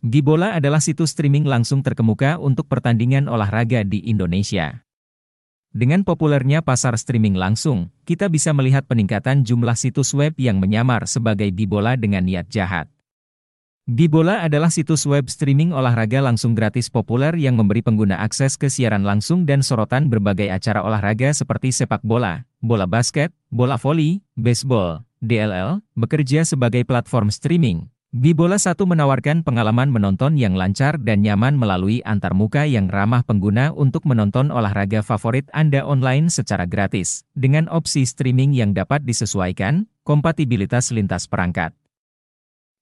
Bibola adalah situs streaming langsung terkemuka untuk pertandingan olahraga di Indonesia. Dengan populernya pasar streaming langsung, kita bisa melihat peningkatan jumlah situs web yang menyamar sebagai Bibola dengan niat jahat. Bibola adalah situs web streaming olahraga langsung gratis populer yang memberi pengguna akses ke siaran langsung dan sorotan berbagai acara olahraga seperti sepak bola, bola basket, bola voli, baseball, DLL, bekerja sebagai platform streaming, Bibola 1 menawarkan pengalaman menonton yang lancar dan nyaman melalui antarmuka yang ramah pengguna untuk menonton olahraga favorit Anda online secara gratis, dengan opsi streaming yang dapat disesuaikan, kompatibilitas lintas perangkat.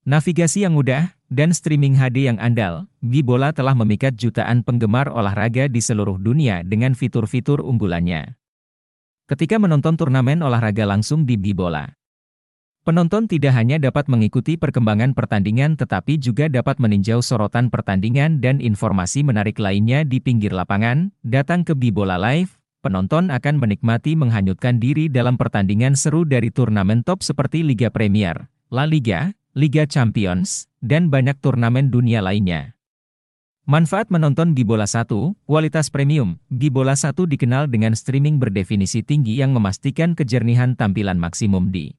Navigasi yang mudah, dan streaming HD yang andal, Bibola telah memikat jutaan penggemar olahraga di seluruh dunia dengan fitur-fitur unggulannya. Ketika menonton turnamen olahraga langsung di Bibola, Penonton tidak hanya dapat mengikuti perkembangan pertandingan tetapi juga dapat meninjau sorotan pertandingan dan informasi menarik lainnya di pinggir lapangan. Datang ke Bibola Live, penonton akan menikmati menghanyutkan diri dalam pertandingan seru dari turnamen top seperti Liga Premier, La Liga, Liga Champions, dan banyak turnamen dunia lainnya. Manfaat menonton Bibola 1, kualitas premium. Bibola 1 dikenal dengan streaming berdefinisi tinggi yang memastikan kejernihan tampilan maksimum di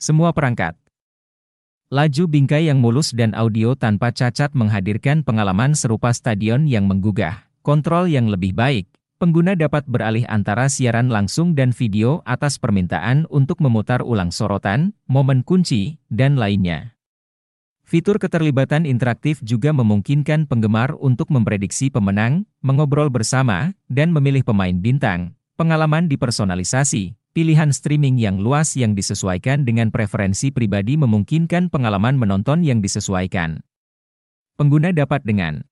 semua perangkat. Laju bingkai yang mulus dan audio tanpa cacat menghadirkan pengalaman serupa stadion yang menggugah. Kontrol yang lebih baik, pengguna dapat beralih antara siaran langsung dan video atas permintaan untuk memutar ulang sorotan, momen kunci, dan lainnya. Fitur keterlibatan interaktif juga memungkinkan penggemar untuk memprediksi pemenang, mengobrol bersama, dan memilih pemain bintang. Pengalaman dipersonalisasi, Pilihan streaming yang luas yang disesuaikan dengan preferensi pribadi memungkinkan pengalaman menonton yang disesuaikan. Pengguna dapat dengan